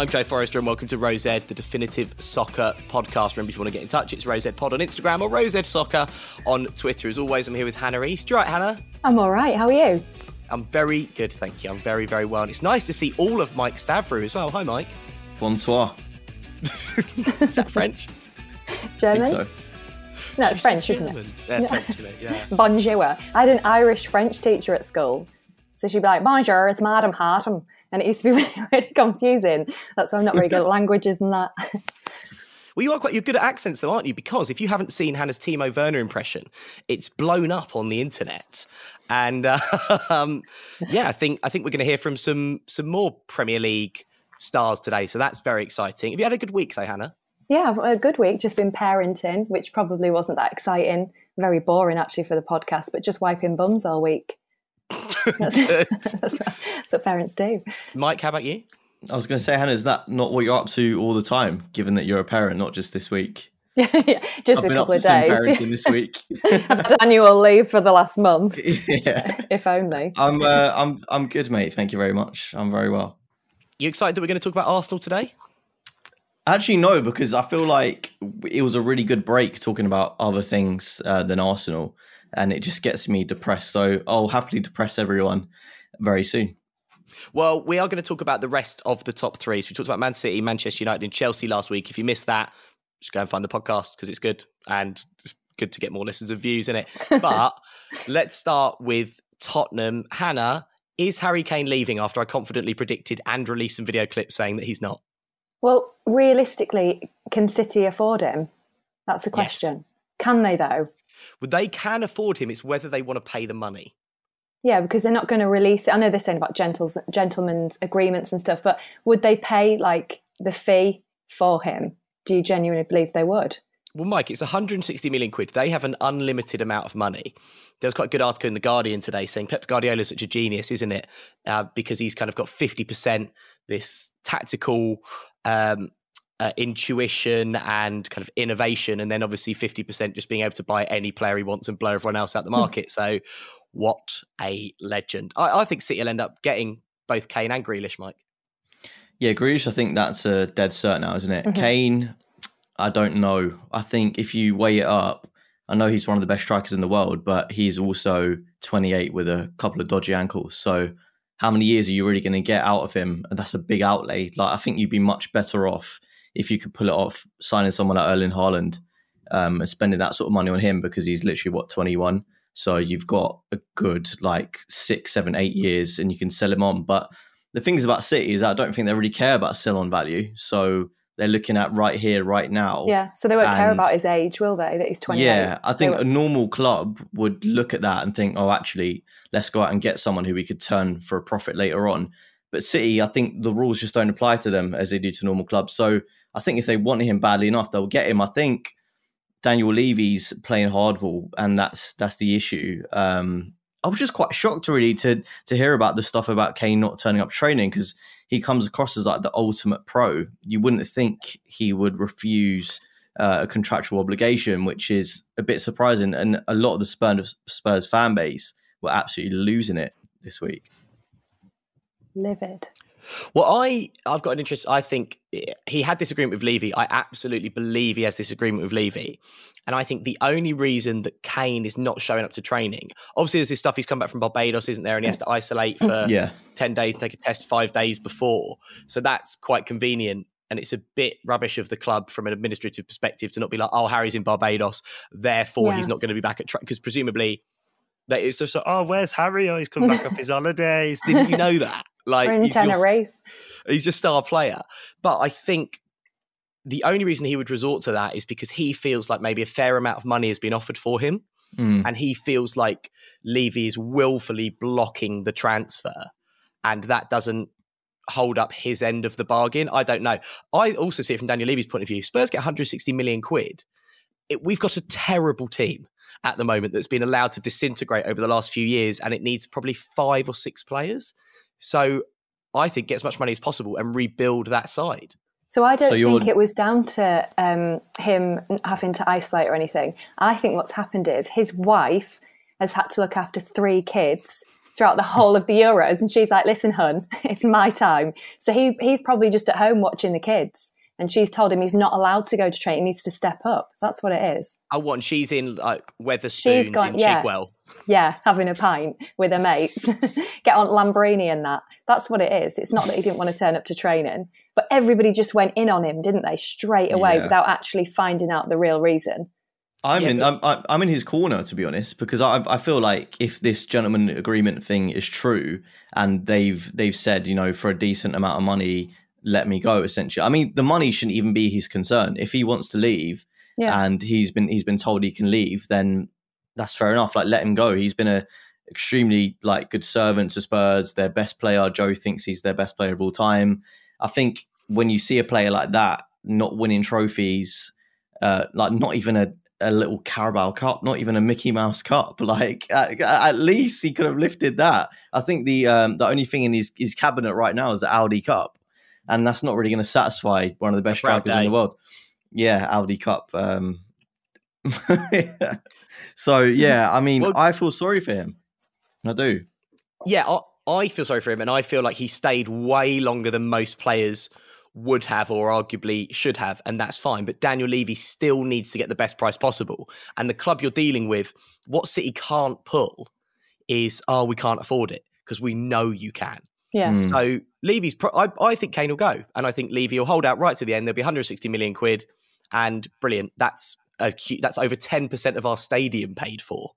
I'm Joe Forrester, and welcome to Row Z, the definitive soccer podcast. Remember, if you want to get in touch, it's Row Z Pod on Instagram or Row Z Soccer on Twitter. As always, I'm here with Hannah East. You right, Hannah? I'm all right. How are you? I'm very good, thank you. I'm very, very well. And it's nice to see all of Mike Stavrou as well. Hi, Mike. Bonsoir. Is that French? German? so. No, it's French, German. isn't it? Yeah, French, isn't it? Yeah. Bonjour. I had an Irish French teacher at school. So she'd be like, Bonjour, it's Madam Hartem. And it used to be really, really confusing. That's why I'm not very good at languages and that. Well, you are quite you're good at accents, though, aren't you? Because if you haven't seen Hannah's Timo Werner impression, it's blown up on the internet. And uh, um, yeah, I think I think we're going to hear from some some more Premier League stars today. So that's very exciting. Have you had a good week, though, Hannah? yeah, a good week. Just been parenting, which probably wasn't that exciting. Very boring, actually, for the podcast, but just wiping bums all week. That's, that's, that's what parents do. Mike, how about you? I was going to say, Hannah, is that not what you're up to all the time, given that you're a parent, not just this week? Yeah, yeah, just I've a been up couple to of some days. parenting this week. I've had annual leave for the last month, yeah. if only. I'm, uh, I'm, I'm good, mate. Thank you very much. I'm very well. You excited that we're going to talk about Arsenal today? Actually, no, because I feel like it was a really good break talking about other things uh, than Arsenal, and it just gets me depressed. So I'll happily depress everyone very soon. Well, we are going to talk about the rest of the top three. So we talked about Man City, Manchester United, and Chelsea last week. If you missed that, just go and find the podcast because it's good and it's good to get more listens and views in it. But let's start with Tottenham. Hannah, is Harry Kane leaving after I confidently predicted and released some video clips saying that he's not? Well, realistically, can City afford him? That's the Yes. question. Can they, though? Well, they can afford him. It's whether they want to pay the money. Yeah, because they're not going to release it. I know they're saying about gentles, gentlemen's agreements and stuff, but would they pay like the fee for him? Do you genuinely believe they would? Well, Mike, it's 160 million quid. They have an unlimited amount of money. There was quite a good article in The Guardian today saying Pep Guardiola is such a genius, isn't it? Uh, because he's kind of got 50% this tactical um, uh, intuition and kind of innovation, and then obviously 50% just being able to buy any player he wants and blow everyone else out the market. so, what a legend. I, I think City will end up getting both Kane and Grealish, Mike. Yeah, Grealish, I think that's a dead cert now, isn't it? Mhm. Kane, I don't know. I think if you weigh it up, I know he's one of the best strikers in the world, but he's also 28 with a couple of dodgy ankles. So, how many years are you really going to get out of him? And that's a big outlay. Like, I think you'd be much better off if you could pull it off signing someone like Erling Haaland um, and spending that sort of money on him because he's literally, what, 21? So, you've got a good, like, six, seven, eight years and you can sell him on. But the things about City is I don't think they really care about sell on value. So they're looking at right here, right now. Yeah, so they won't care about his age, will they? That he's 28. Yeah, I think a normal club would look at that and think, oh, actually, let's go out and get someone who we could turn for a profit later on. But City, I think the rules just don't apply to them as they do to normal clubs. So I think if they want him badly enough, they'll get him. I think Daniel Levy's playing hardball, and that's that's the issue. Um, I was just quite shocked really to to hear about the stuff about Kane not turning up training because he comes across as like the ultimate pro. You wouldn't think he would refuse uh, a contractual obligation, which is a bit surprising. And a lot of the Spurs, Spurs fan base were absolutely losing it this week. Livid. Well, I I've got an interest. I think he had this agreement with Levy. I absolutely believe he has this agreement with Levy, and I think the only reason that Kane is not showing up to training, obviously, there's this stuff. He's come back from Barbados, isn't there? And he has to isolate for Yeah, ten days, take a test five days before. So that's quite convenient. And it's a bit rubbish of the club from an administrative perspective to not be like, oh, Harry's in Barbados, therefore he's not going to be back at track because presumably. That it's just like, oh, where's Harry? Oh, he's come back off his holidays. Didn't you know that? Like, We're in he's your Tenerife. he's a star player. But I think the only reason he would resort to that is because he feels like maybe a fair amount of money has been offered for him. Mm. And he feels like Levy is willfully blocking the transfer. And that doesn't hold up his end of the bargain. I don't know. I also see it from Daniel Levy's point of view. Spurs get 160 million quid. It, we've got a terrible team at the moment that's been allowed to disintegrate over the last few years, and it needs probably five or six players. So I think get as much money as possible and rebuild that side. So I don't So think it was down to um, him having to isolate or anything. I think what's happened is his wife has had to look after three kids throughout the whole of the Euros. And she's like, listen, hun, it's my time. So he, he's probably just at home watching the kids. And she's told him he's not allowed to go to train. He needs to step up. That's what it is. I want. She's in like Wetherspoons gone, in yeah, Chigwell. Yeah, having a pint with her mates. Get on Lamborghini and that. That's what it is. It's not that he didn't want to turn up to training, but everybody just went in on him, didn't they? Straight away yeah. without actually finding out the real reason. I'm yeah, in. I'm, I'm in his corner to be honest, because I I feel like if this gentleman agreement thing is true, and they've they've said you know for a decent amount of money, let me go. Essentially, I mean the money shouldn't even be his concern. If he wants to leave, yeah. and he's been he's been told he can leave, then that's fair enough. Like let him go. He's been a extremely like good servant to Spurs. Their best player, Joe thinks he's their best player of all time. I think when you see a player like that not winning trophies, uh, like not even a a little Carabao Cup, not even a Mickey Mouse Cup. Like at, at, least he could have lifted that. I think the um, the only thing in his, his cabinet right now is the Audi Cup, and that's not really going to satisfy one of the best strikers in the world. Yeah, Audi Cup. Um, yeah. So yeah, I mean, well, I feel sorry for him. I do. Yeah, I, I feel sorry for him, and I feel like he stayed way longer than most players would have or arguably should have, and that's fine. But Daniel Levy still needs to get the best price possible. And the club you're dealing with, what City can't pull is, oh, we can't afford it because we know you can. Yeah. Mm. So Levy's, pro- I, I think Kane will go, and I think Levy will hold out right to the end. There'll be 160 million quid, and brilliant. That's a, that's over 10% of our stadium paid for.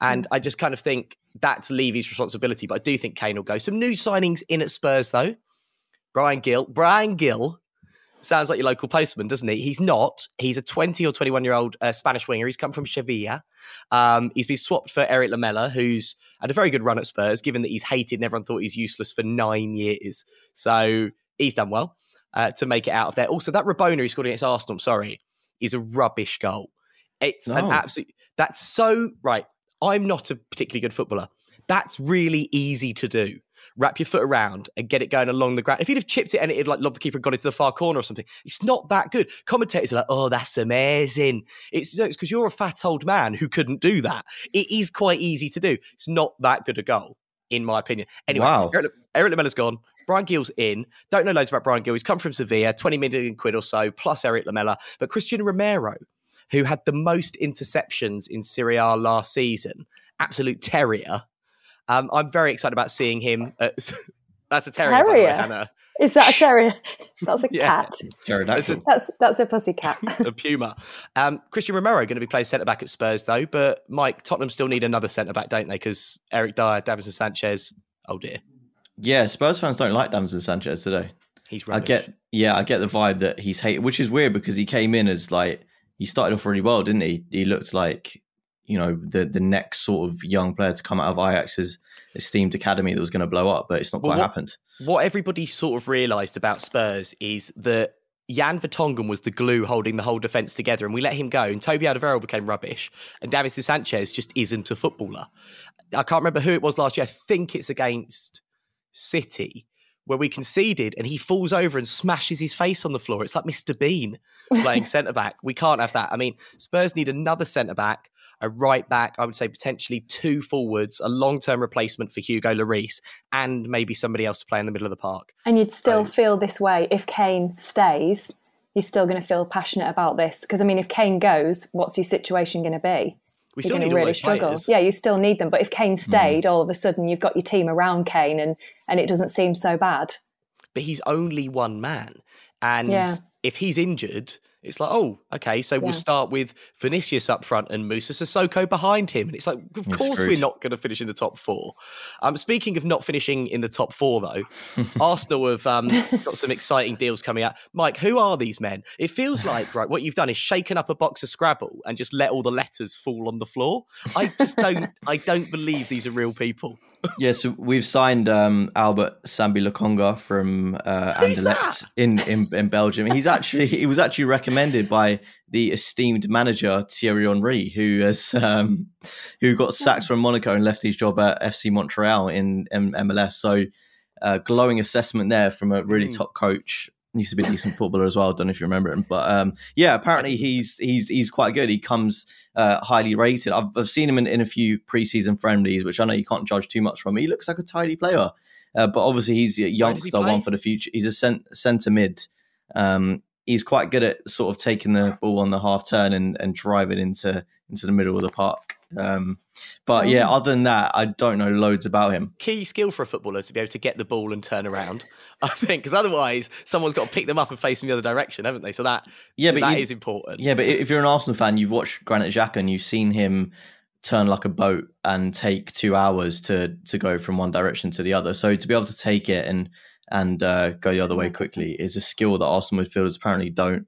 And mm. I just kind of think that's Levy's responsibility. But I do think Kane will go. Some new signings in at Spurs, though. Bryan Gil, Bryan Gil sounds like your local postman, doesn't he? He's not. He's a 20 or 21 year old uh, Spanish winger. He's come from Sevilla. Um, he's been swapped for Erik Lamela, who's had a very good run at Spurs, given that he's hated and everyone thought he's useless for nine years. So he's done well uh, to make it out of there. Also, that Rabona he scored against Arsenal, sorry, is a rubbish goal. It's an absolute. That's so right. I'm not a particularly good footballer. That's really easy to do wrap your foot around and get it going along the ground. If he'd have chipped it and it'd like lobbed the keeper and gone into the far corner or something, it's not that good. Commentators are like, oh, that's amazing. It's because you're a fat old man who couldn't do that. It is quite easy to do. It's not that good a goal, in my opinion. Anyway, wow. Erik, Erik Lamela's gone. Bryan Gil's in. Don't know loads about Bryan Gil. He's come from Sevilla, 20 million quid or so, plus Erik Lamela. But Cristian Romero, who had the most interceptions in Serie A last season, absolute terrier, um, I'm very excited about seeing him. At, that's a terrier, terrier. Way, Hannah. Is that a terrier? That's a yeah. cat. That's that's a pussy cat. a puma. Um, Cristian Romero going to be playing centre back at Spurs though, but Mike Tottenham still need another centre back, don't they? Because Eric Dier, Davinson Sanchez. Oh dear. Yeah, Spurs fans don't like Davinson Sanchez today. He's rubbish. I get yeah, I get the vibe that he's hated, which is weird because he came in as like he started off really well, didn't he? He looked like you know the the next sort of young player to come out of Ajax's esteemed academy that was going to blow up, but it's not well, quite what, happened. What everybody sort of realised about Spurs is that Jan Vertonghen was the glue holding the whole defence together, and we let him go. And Toby Alderweireld became rubbish, and Davinson Sanchez just isn't a footballer. I can't remember who it was last year. I think it's against City where we conceded and he falls over and smashes his face on the floor. It's like Mr. Bean playing centre back. We can't have that. I mean, Spurs need another centre back a right back, I would say potentially two forwards, a long term replacement for Hugo Lloris, and maybe somebody else to play in the middle of the park. And you'd still so, feel this way if Kane stays. You're still going to feel passionate about this because I mean, if Kane goes, what's your situation going to be? We you're going to really struggle. Players. Yeah, you still need them. But if Kane hmm. stayed, mm. all of a sudden you've got your team around Kane, and and it doesn't seem so bad. But he's only one man, and yeah. if he's injured, it's like, oh, okay, so yeah. we'll start with Vinicius up front and Moussa Sissoko behind him. And it's like, of You're course screwed. we're not going to finish in the top four. Um, speaking of not finishing in the top four, though, Arsenal have um, got some exciting deals coming out. Mike, who are these men? It feels like, right, what you've done is shaken up a box of Scrabble and just let all the letters fall on the floor. I just don't, I don't believe these are real people. yes, so we've signed um, Albert Sambi Lokonga from uh, Anderlecht in, in, in Belgium. He's actually, he was actually recommended recommended by the esteemed manager Thierry Henry, who has um, who got sacked from Monaco and left his job at FC Montreal in M- MLS. So, uh, glowing assessment there from a really mm. top coach. used to be a decent footballer as well. I don't know if you remember him, but um, yeah, apparently he's he's he's quite good. He comes uh, highly rated. I've, I've seen him in, in a few preseason friendlies, which I know you can't judge too much from. He looks like a tidy player, uh, but obviously he's a youngster, one for the future. He's a cent- centre mid. Um, he's quite good at sort of taking the ball on the half turn and, and driving into into the middle of the park. Um, but yeah, other than that, I don't know loads about him. Key skill for a footballer to be able to get the ball and turn around, I think, because otherwise someone's got to pick them up and face in the other direction, haven't they? So that yeah, but that you, is important. Yeah, but if you're an Arsenal fan, you've watched Granit Xhaka and you've seen him turn like a boat and take two hours to to go from one direction to the other. So to be able to take it and and uh, go the other way quickly is a skill that Arsenal midfielders apparently don't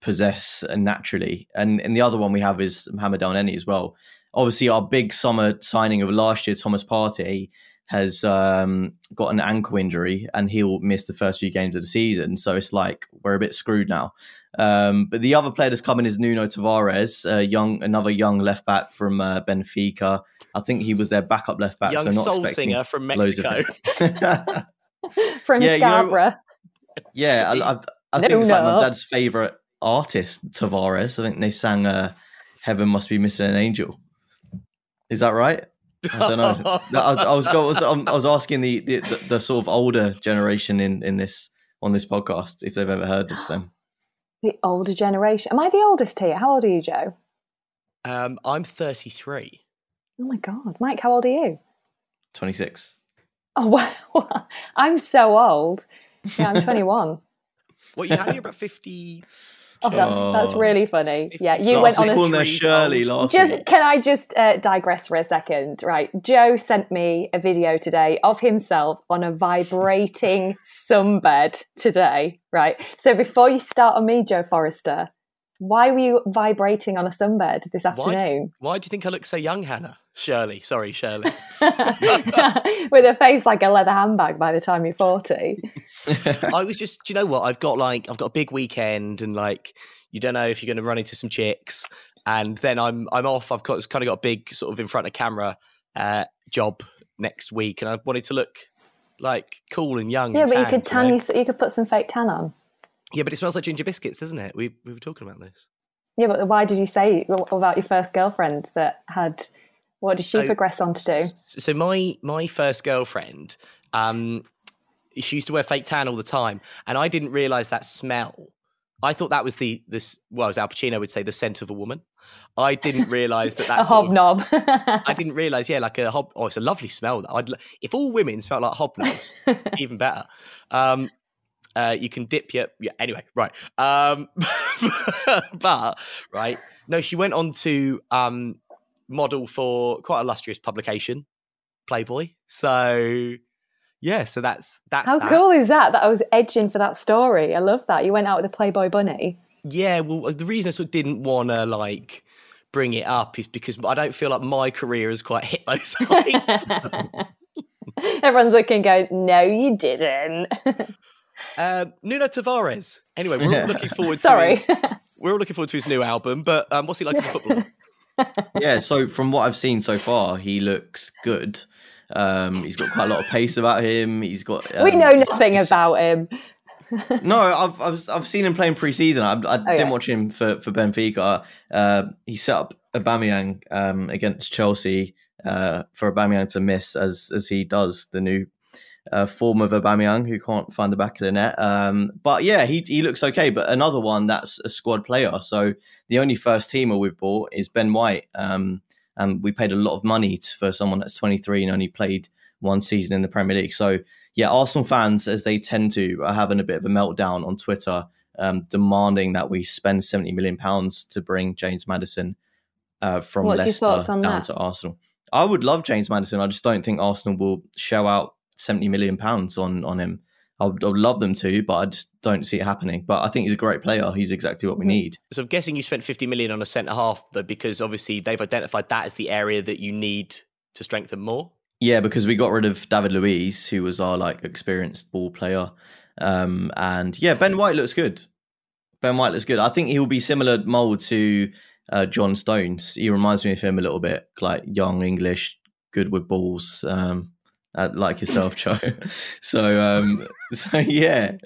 possess naturally. And and the other one we have is Mohamed Elneny as well. Obviously, our big summer signing of last year, Thomas Partey, has um, got an ankle injury and he'll miss the first few games of the season. So it's like we're a bit screwed now. Um, but the other player that's coming is Nuno Tavares, uh, young, another young left back from uh, Benfica. I think he was their backup left back. Young so not soul singer from Mexico. from yeah, Scarborough. You know, yeah, I, I, I think it's like my dad's favorite artist, Tavares. I think they sang uh, "Heaven Must Be Missing an Angel." Is that right? I don't know. I, was, I was, I was, I was asking the, the, the, the, sort of older generation in, in this on this podcast if they've ever heard of them. The older generation. Am I the oldest here? How old are you, Joe? Um, I'm 33. Oh my god, Mike, how old are you? 26. Oh wow, I'm so old. Yeah, I'm 21. what you had? You're about 50. Oh, that's that's really funny. Yeah, you went on a Shirley last Just week. can I just uh, digress for a second? Right, Joe sent me a video today of himself on a vibrating sunbed today. Right, so before you start on me, Joe Forrester, why were you vibrating on a sunbed this afternoon? Why, why do you think I look so young, Hannah? Shirley, sorry, Shirley. With a face like a leather handbag by the time you're 40. I was just, do you know what? I've got like, I've got a big weekend and like, you don't know if you're going to run into some chicks. And then I'm, I'm off. I've got, kind of got a big sort of in front of camera uh, job next week. And I wanted to look like cool and young. Yeah, and but you could tan, you, know? you could put some fake tan on. Yeah, but it smells like ginger biscuits, doesn't it? We, we were talking about this. Yeah, but why did you say about your first girlfriend that had what did she so, progress on to do? So my my first girlfriend, um, she used to wear fake tan all the time, and I didn't realize that smell. I thought that was the this well, as Al Pacino would say, the scent of a woman. I didn't realize that that's a hobnob. Of, I didn't realize, yeah, like a hob. Oh, it's a lovely smell. That I'd if all women smelled like hobnobs, even better. Um, uh, you can dip your yeah. Anyway, right. Um, but right. No, she went on to um, model for quite illustrious publication, Playboy. So yeah, so that's that's how that. cool is that? That I was edging for that story. I love that you went out with a Playboy bunny. Yeah, well, the reason I sort of didn't want to like bring it up is because I don't feel like my career has quite hit those heights. Everyone's looking, going, "No, you didn't." uh, Nuno Tavares. Anyway, we're all looking forward. Sorry, to his, we're all looking forward to his new album. But um, what's he like as a footballer? yeah, so from what I've seen so far, he looks good. Um, he's got quite a lot of pace about him. He's got. Um, we know nothing about him. no, I've, I've I've seen him playing preseason. I, I oh, didn't yeah. watch him for for Benfica. Uh, he set up Aubameyang um, against Chelsea uh, for Aubameyang to miss, as as he does the new uh, form of Aubameyang who can't find the back of the net. Um, but yeah, he he looks okay. But another one that's a squad player. So the only first teamer we've bought is Ben White, um, and we paid a lot of money for someone that's 23 and only played one season in the Premier League. So yeah, Arsenal fans, as they tend to, are having a bit of a meltdown on Twitter, um, demanding that we spend 70 million pounds to bring James Maddison uh, from What's Leicester down that? to Arsenal. I would love James Maddison. I just don't think Arsenal will show out 70 million pounds on on him. I would, I would, love them to, but I just don't see it happening. But I think he's a great player. He's exactly what we mm-hmm. need. So I'm guessing you spent 50 million on a centre half, though, because obviously they've identified that as the area that you need to strengthen more. Yeah, because we got rid of David Luiz, who was our like experienced ball player, um, and yeah, Ben White looks good. Ben White looks good. I think he'll be similar mold to uh, John Stones. He reminds me of him a little bit, like young English, good with balls. Um, uh, like yourself, Joe. so, um, so yeah.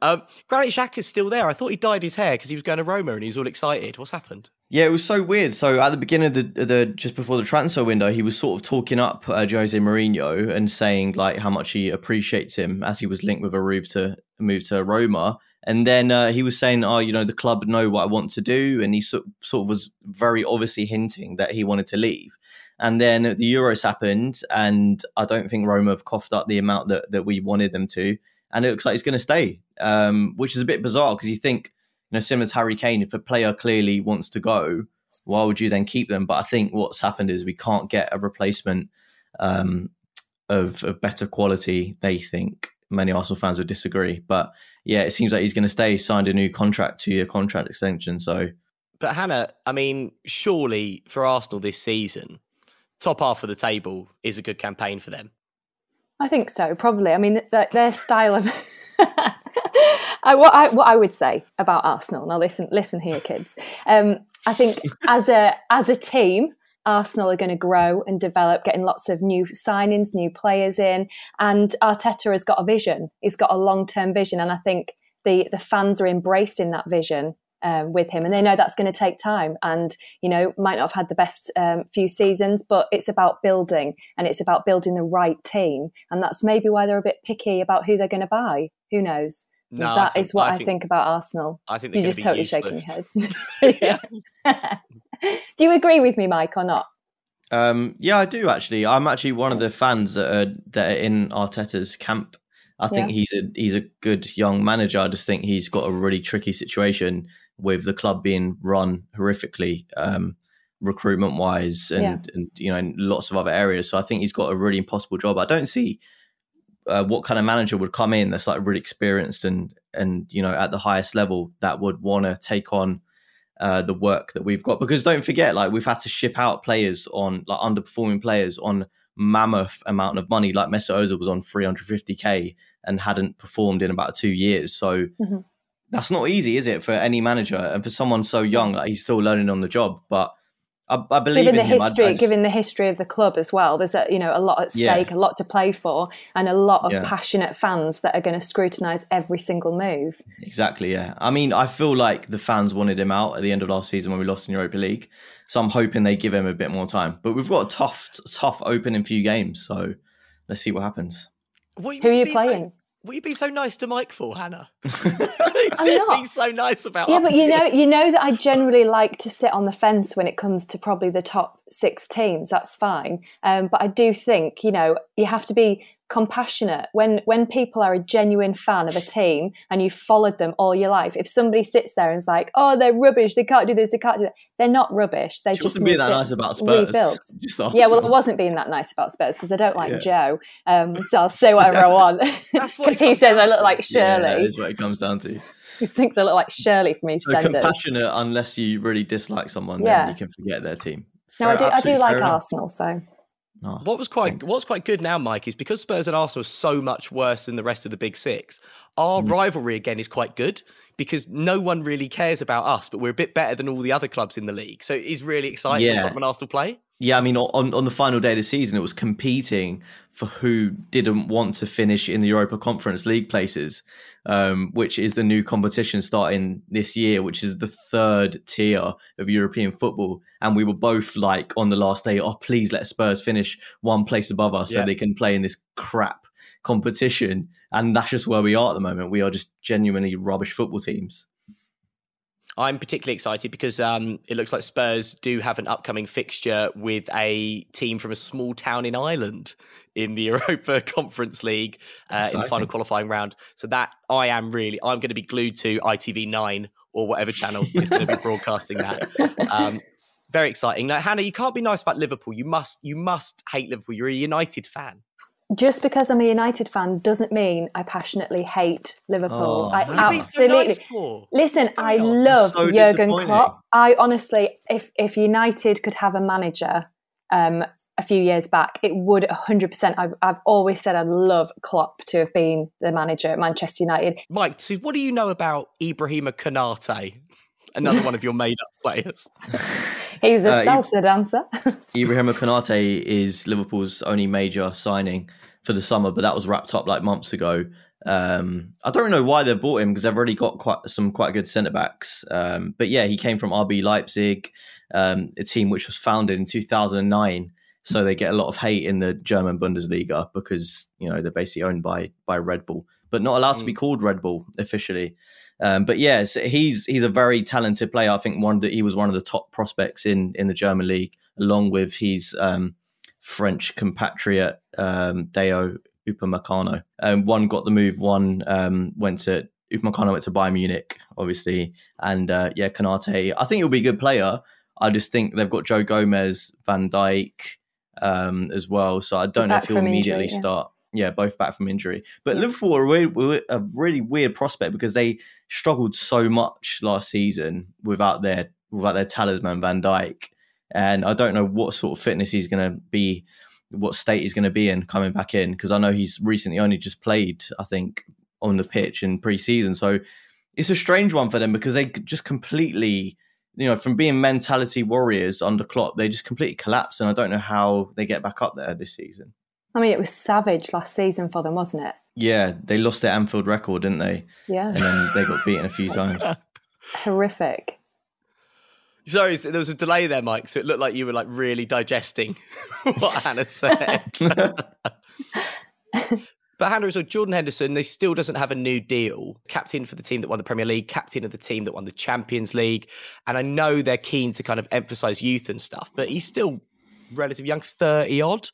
um, Granit Xhaka's still there. I thought he dyed his hair because he was going to Roma and he was all excited. What's happened? Yeah, it was so weird. So at the beginning of the, the just before the transfer window, he was sort of talking up uh, Jose Mourinho and saying like how much he appreciates him as he was linked with a move to move to Roma. And then uh, he was saying, "Oh, you know, the club know what I want to do," and he so, sort of was very obviously hinting that he wanted to leave. And then the Euros happened, and I don't think Roma have coughed up the amount that, that we wanted them to. And it looks like he's going to stay, um, which is a bit bizarre because you think, you know, similar as Harry Kane, if a player clearly wants to go, why would you then keep them? But I think what's happened is we can't get a replacement um, of, of better quality, they think. Many Arsenal fans would disagree. But yeah, it seems like he's going to stay, signed a new contract, two year contract extension. So. But Hannah, I mean, surely for Arsenal this season, top half of the table is a good campaign for them. I think so, probably. I mean, th- their style of. I, what, I, what I would say about Arsenal. Now, listen, listen here, kids. Um, I think as a as a team, Arsenal are going to grow and develop, getting lots of new signings, new players in, and Arteta has got a vision. He's got a long term vision, and I think the the fans are embracing that vision um, with him, and they know that's going to take time. And you know, might not have had the best um, few seasons, but it's about building, and it's about building the right team, and that's maybe why they're a bit picky about who they're going to buy. Who knows? No, that think, is what I, I think, think, about Arsenal. I think you're just totally useless. shaking your head. do you agree with me, Mike, or not? Um, yeah, I do actually. I'm actually one of the fans that are that are in Arteta's camp. I think yeah. he's a he's a good young manager. I just think he's got a really tricky situation with the club being run horrifically, um, recruitment wise, and, yeah. and you know, in lots of other areas. So I think he's got a really impossible job. I don't see uh, what kind of manager would come in that's like really experienced and and you know at the highest level that would want to take on uh, the work that we've got. Because don't forget, like we've had to ship out players on like underperforming players on mammoth amount of money. Like Mesut Ozil was on 350k and hadn't performed in about two years. So. Mm-hmm that's not easy, is it, for any manager and for someone so young? Like he's still learning on the job, but I, I believe given the him. history, I, I just... given the history of the club as well. There's a you know a lot at stake, yeah. a lot to play for, and a lot of yeah. passionate fans that are going to scrutinise every single move. Exactly. Yeah. I mean, I feel like the fans wanted him out at the end of last season when we lost in Europa League, so I'm hoping they give him a bit more time. But we've got a tough, tough opening few games, so let's see what happens. What Who are you playing? What are you being so nice to Mike for, Hannah? I'm not. being so nice about. Yeah, but you know, you know that I generally like to sit on the fence when it comes to probably the top six teams. That's fine, um, but I do think you know you have to be compassionate. When when people are a genuine fan of a team and you've followed them all your life if somebody sits there and is like oh they're rubbish they can't do this they can't do that they're not rubbish. They she just wasn't being that nice about Spurs. rebuild. yeah well I wasn't being that nice about Spurs because I don't like yeah. Joe um, so I'll say whatever I want. Because he says I look like Shirley yeah, that is what it comes down to. He thinks I look like Shirley from EastEnders so compassionate unless you really dislike someone yeah. then you can forget their team. No I do, I do like Arsenal so What was quite thanks. what's quite good now, Mike, is because Spurs and Arsenal are so much worse than the rest of the big six. Our mm. rivalry again is quite good because no one really cares about us, but we're a bit better than all the other clubs in the league. So it's really exciting yeah. when Arsenal play. Yeah, I mean, on, on the final day of the season, it was competing for who didn't want to finish in the Europa Conference League places, um, which is the new competition starting this year, which is the third tier of European football. And we were both like on the last day, oh, please let Spurs finish one place above us yeah. so they can play in this crap competition. And that's just where we are at the moment. We are just genuinely rubbish football teams. I'm particularly excited because um, it looks like Spurs do have an upcoming fixture with a team from a small town in Ireland in the Europa Conference League uh, in the final qualifying round. So that I am really, I'm going to be glued to ITV9 or whatever channel is going to be broadcasting that. Um, very exciting. Now, Hannah, you can't be nice about Liverpool. You must, you must hate Liverpool. You're a United fan just because I'm a United fan doesn't mean I passionately hate Liverpool. Oh, I absolutely so nice listen. I love so Jurgen Klopp. I honestly, if if United could have a manager um, a few years back, it would 100%. I've, I've always said I'd love Klopp to have been the manager at Manchester United. Mike, so what do you know about Ibrahima Konate? Another one of your made up players. He's a uh, salsa dancer. Ibrahim Konate is Liverpool's only major signing for the summer, but that was wrapped up like months ago. Um, I don't know why they've bought him because they've already got quite some quite good centre backs. Um, but yeah, he came from RB Leipzig, um, a team which was founded in 2009. So they get a lot of hate in the German Bundesliga because you know they're basically owned by by Red Bull, but not allowed mm. to be mm. called Red Bull officially. Um, but yes, he's he's a very talented player. I think one that he was one of the top prospects in in the German league, along with his um, French compatriot um, Dayot Upamecano. Um, one got the move, one um, went to Upamecano went to Bayern Munich, obviously, and uh, yeah, Konate. I think he'll be a good player. I just think they've got Joe Gomez, Van Dijk um, as well, so I don't know if he'll immediately injury, yeah. start. Yeah, both back from injury. But yeah. Liverpool are really, a really weird prospect because they struggled so much last season without their without their talisman Van Dijk, and I don't know what sort of fitness he's going to be what state he's going to be in coming back in because I know he's recently only just played, I think, on the pitch in pre-season. So it's a strange one for them because they just completely, you know, from being mentality warriors under Klopp, they just completely collapse, and I don't know how they get back up there this season. I mean, it was savage last season for them, wasn't it? Yeah, they lost their Anfield record, didn't they? Yeah, and then they got beaten a few times. Horrific. Sorry, there was a delay there, Mike. So it looked like you were like really digesting what Hannah said. But Hannah, so Jordan Henderson, they still doesn't have a new deal. Captain for the team that won the Premier League, captain of the team that won the Champions League. And I know they're keen to kind of emphasize youth and stuff, but he's still relatively young, 30 odd.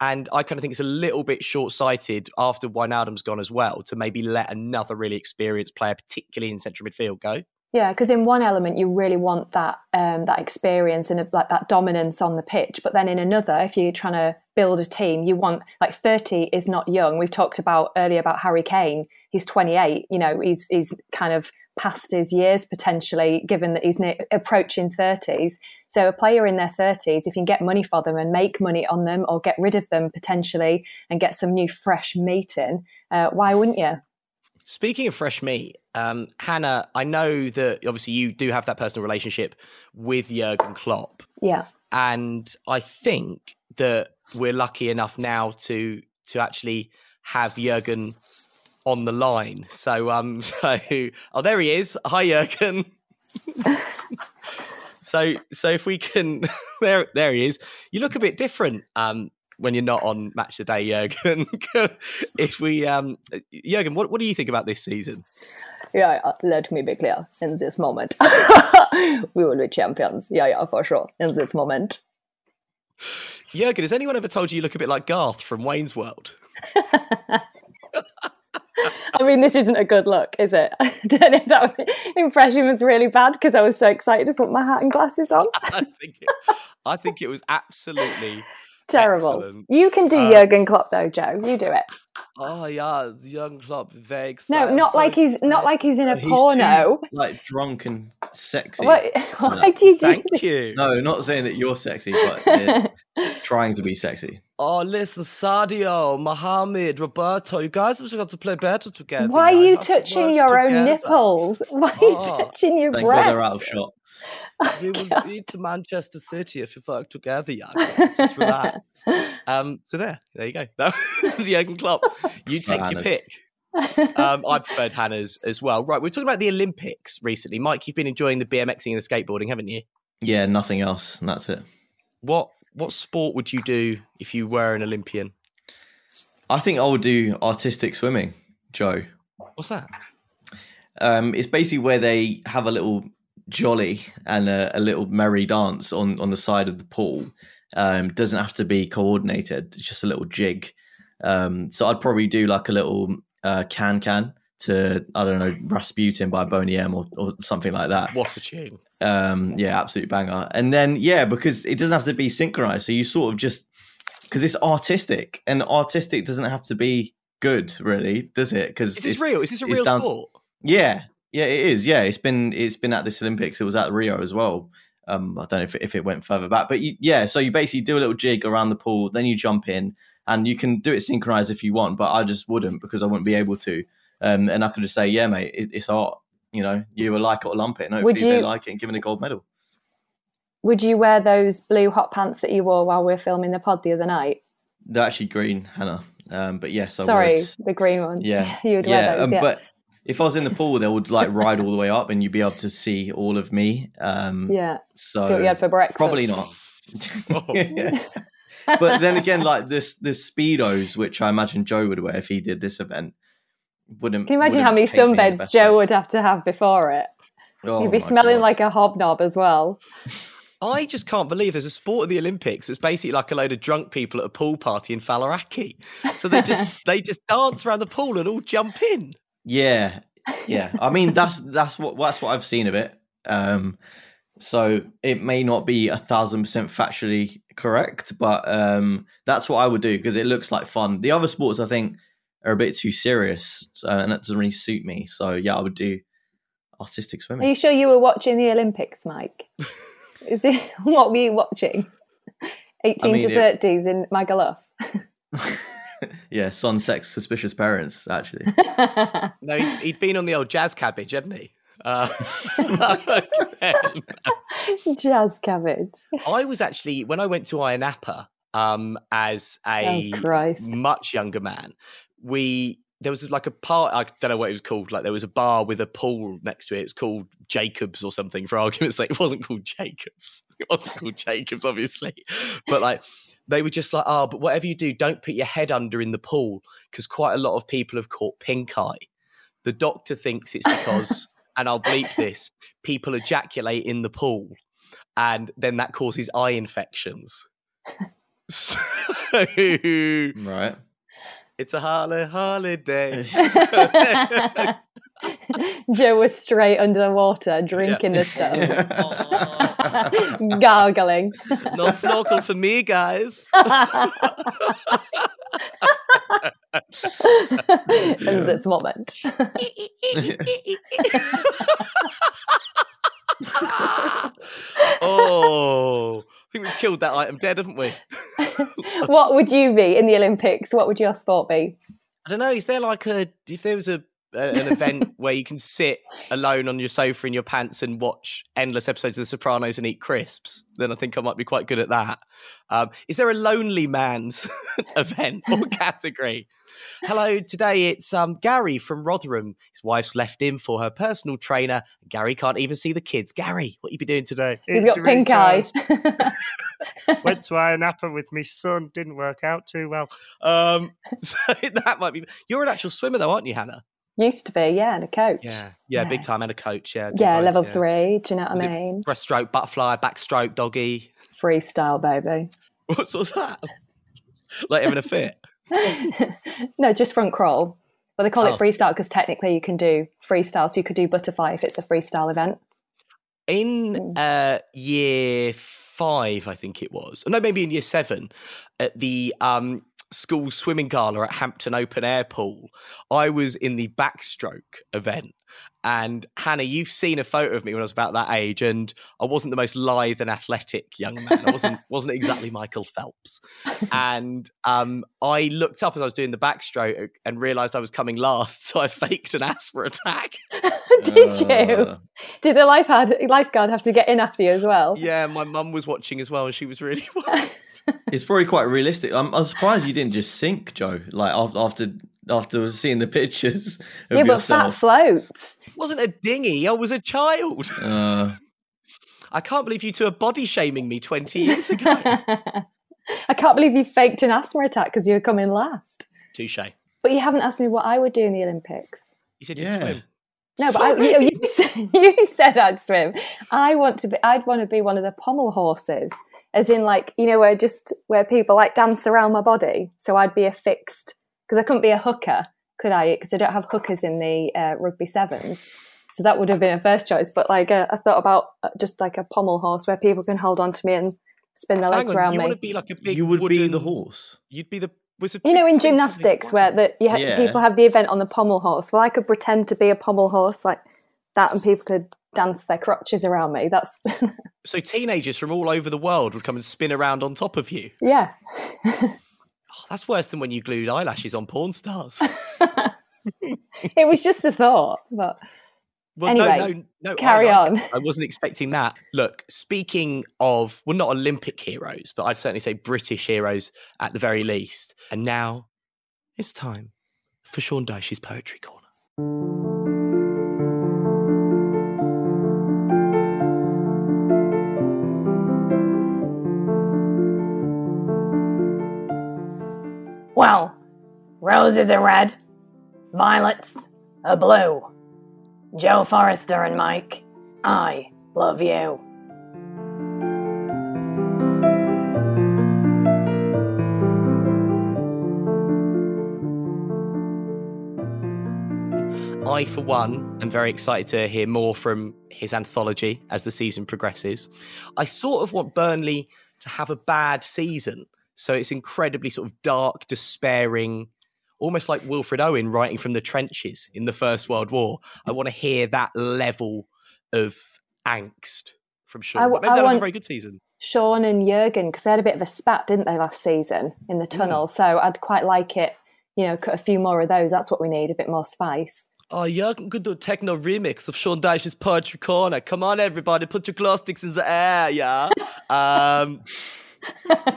And I kind of think it's a little bit short sighted after Wijnaldum's gone as well to maybe let another really experienced player, particularly in central midfield, go. Yeah, because in one element you really want that um, that experience and like that dominance on the pitch, but then in another, if you're trying to build a team, you want like thirty is not young. We've talked about earlier about Harry Kane. He's 28. You know, he's he's kind of past his years potentially, given that he's approaching 30s. So a player in their 30s, if you can get money for them and make money on them, or get rid of them potentially and get some new fresh meat in, uh, why wouldn't you? Speaking of fresh meat, um, Hannah, I know that obviously you do have that personal relationship with Jurgen Klopp. Yeah. And I think that we're lucky enough now to to actually have Jurgen on the line. So um so oh there he is. Hi Jurgen. so so if we can there there he is. You look a bit different um when you're not on match the Day, Jurgen. if we, um, Jurgen, what, what do you think about this season? Yeah, uh, let me be clear. In this moment, we will be champions. Yeah, yeah, for sure. In this moment. Jurgen, has anyone ever told you you look a bit like Garth from Wayne's World? I mean, this isn't a good look, is it? I don't know if that impression was really bad because I was so excited to put my hat and glasses on. I think it, I think it was absolutely Terrible. Excellent. You can do uh, Jurgen Klopp though, Joe. You do it. Oh yeah, Jurgen Klopp, very exciting. No, not so like he's not like he's in a porno. Too, like drunk and sexy. What, why do you do Thank this? you. No, not saying that you're sexy, but trying to be sexy. Oh, listen, Sadio, Mohamed, Roberto, you guys have got to play better together. Why are you touching your together. own nipples? Why are you oh, touching your thank breasts? God they're out of shot. we will beat Manchester City if you work together, Jurgen. Just relax. Um, so there, there you go. That was Jurgen Klopp. You take your pick. um, I preferred Hannah's as well. Right, we're talking about the Olympics recently. Mike, you've been enjoying the BMXing and the skateboarding, haven't you? Yeah, nothing else. And that's it. What what sport would you do if you were an Olympian? I think I would do artistic swimming, Joe. What's that? Um, it's basically where they have a little jolly and a, a, little merry dance on on the side of the pool. Um, doesn't have to be coordinated. It's just a little jig. Um, so I'd probably do like a little uh, can can to I don't know Rasputin by Boney M or, or something like that. What a tune! Um, yeah, absolute banger. And then yeah, because it doesn't have to be synchronized, so you sort of just because it's artistic, and artistic doesn't have to be good, really, does it? Because is this real? Is this a real sport? yeah, yeah, it is. Yeah, it's been it's been at this Olympics. It was at Rio as well. Um, I don't know if it, if it went further back, but you, yeah. So you basically do a little jig around the pool, then you jump in, and you can do it synchronized if you want. But I just wouldn't because I wouldn't be able to. Um, and I could just say, yeah, mate, it, it's art. You know, you will like it or lump it, and hopefully you, they like it and give it a gold medal. Would you wear those blue hot pants that you wore while we were filming the pod the other night? They're actually green, Hannah. Um, but yes, I Sorry, would. the green ones. Yeah, you would yeah, wear those. um, yeah. But if I was in the pool, they would like ride all the way up, and you'd be able to see all of me. Um, yeah. So See what you had for breakfast. probably not. But then again, like this, this speedos, which I imagine Joe would wear if he did this event, wouldn't. Can you imagine how many wouldn't paint me sunbeds Joe light. would have to have before it? Oh You'd be smelling God. like a hobnob as well. I just can't believe there's a sport of the Olympics that's basically like a load of drunk people at a pool party in Faliraki. So they just they just dance around the pool and all jump in. Yeah, yeah. I mean, that's that's what that's what I've seen of it. Um, so it may not be a thousand percent factually correct, but um, that's what I would do because it looks like fun. The other sports I think are a bit too serious, so, and that doesn't really suit me. So yeah, I would do artistic swimming. Are you sure you were watching the Olympics, Mike? Is it what were you watching? 18 mean, to it- 30s in Magaluf. yeah, son, sex, suspicious parents. Actually, No, he'd, he'd been on the old jazz cabbage, hadn't he? Uh, Jazz cabbage. I was actually when I went to Ayia Napa um, as a Oh, much younger man. We there was like a part I don't know what it was called. Like there was a bar with a pool next to it. It's called Jacobs or something. For argument's sake, it wasn't called Jacobs. It wasn't called Jacobs, obviously. But like they were just like, oh, but whatever you do, don't put your head under in the pool because quite a lot of people have caught pink eye. The doctor thinks it's because, and I'll bleep this, people ejaculate in the pool, and then that causes eye infections. So right? It's a holiday, holiday. Joe was straight under the water, drinking the stuff, gargling. No snorkel for me, guys. in this moment. oh, I think we've killed that item dead, haven't we? What would you be in the Olympics? What would your sport be? I don't know. Is there like a if there was a, an event where you can sit alone on your sofa in your pants and watch endless episodes of The Sopranos and eat crisps? Then I think I might be quite good at that. Um, is there a lonely man's event or category? Hello, today it's um, Gary from Rotherham. His wife's left him for her personal trainer. Gary can't even see the kids. Gary, what you be doing today? He's got pink eyes. Went to Ayia Napa with my son. Didn't work out too well. Um, so that might be. You're an actual swimmer, though, aren't you, Hannah? Used to be, yeah, and a coach. Yeah, yeah, big time, and a coach. Yeah, Yeah, both, level yeah. three. Do you know what Was I mean? Breaststroke, butterfly, backstroke, doggy. Freestyle, baby. What's all that? like having a fit. no, just front crawl. But they call Oh. it freestyle because technically you can do freestyle. So you could do butterfly if it's a freestyle event. In Mm. uh, year five, I think it was. No, maybe in year seven, at the um, school swimming gala at Hampton Open Air Pool, I was in the backstroke event. And Hannah, you've seen a photo of me when I was about that age, and I wasn't the most lithe and athletic young man. I wasn't wasn't exactly Michael Phelps. And um, I looked up as I was doing the backstroke and realised I was coming last, so I faked an asthma attack. Did you? Uh, Did the lifeguard lifeguard have to get in after you as well? Yeah, my mum was watching as well, and she was really worried. It's probably quite realistic. I'm, I'm surprised you didn't just sink, Joe. Like af- after after seeing the pictures of Yeah, but fat yourself. floats. It wasn't a dinghy. I was a child. uh, I can't believe you two are body shaming me 20 years ago. I can't believe you faked an asthma attack because you were coming last. Touche. But you haven't asked me what I would do in the Olympics. You said you'd Yeah. swim. No, but I, you, you, said, you said I'd swim. I want to be. I'd want to be one of the pommel horses, as in like you know where just where people like dance around my body. So I'd be a fixed because I couldn't be a hooker, could I? Because I don't have hookers in the uh, rugby sevens. So that would have been a first choice. But like uh, I thought about uh, just like a pommel horse where people can hold on to me and spin their So legs on, around you me. want to be like a big you would be the horse. You'd be the was a You know, in thing on this gymnastics, where the, you ha- Yeah. people have the event on the pommel horse. Well, I could pretend to be a pommel horse like that, and people could dance their crotches around me. That's so teenagers from all over the world would come and spin around on top of you. yeah. Oh, that's worse than when you glued eyelashes on porn stars. it was just a thought, but Well, anyway, no, no, no. Carry I on. I wasn't expecting that. Look, speaking of, well, not Olympic heroes, but I'd certainly say British heroes at the very least. And now it's time for Sean Dyche's Poetry Corner. Roses are red, violets are blue. Joe Forrester and Mike, I love you. I, for one, am very excited to hear more from his anthology as the season progresses. I sort of want Burnley to have a bad season. So it's incredibly sort of dark, despairing, almost like Wilfred Owen writing from the trenches in the First World War. I want to hear that level of angst from Sean. I, maybe I want a very good season. Sean and Jurgen, because they had a bit of a spat, didn't they, last season in the tunnel? Mm. So I'd quite like it, you know, cut a few more of those. That's what we need, a bit more spice. Oh, Jurgen could do a techno remix of Sean Dyche's Poetry Corner. Come on, everybody, put your glow sticks in the air, yeah? um,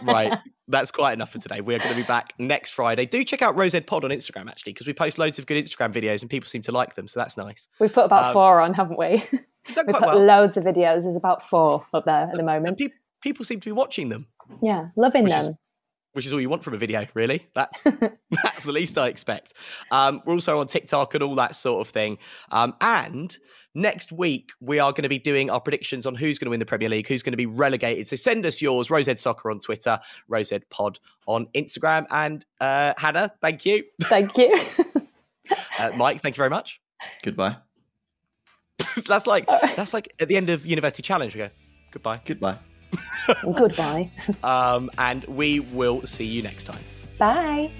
right that's quite enough for today. We're going to be back next Friday. Do check out Row Z Pod on Instagram, actually, because we post loads of good Instagram videos and people seem to like them. So that's nice. We've put about um, four on, haven't we? We've put well. loads of videos. There's about four up there at the moment. Pe- people seem to be watching them. Yeah, loving them. Is, which is all you want from a video, really. That's that's the least I expect. Um, we're also on TikTok and all that sort of thing. Um, and next week we are going to be doing our predictions on who's going to win the Premier League, who's going to be relegated. So send us yours, Row Z Soccer on Twitter, Row Z Pod on Instagram, and uh, Hannah, thank you. Thank you. uh, Mike, thank you very much. Goodbye. that's like that's like at the end of University Challenge. We go goodbye. Goodbye. Goodbye. um, and we will see you next time. Bye.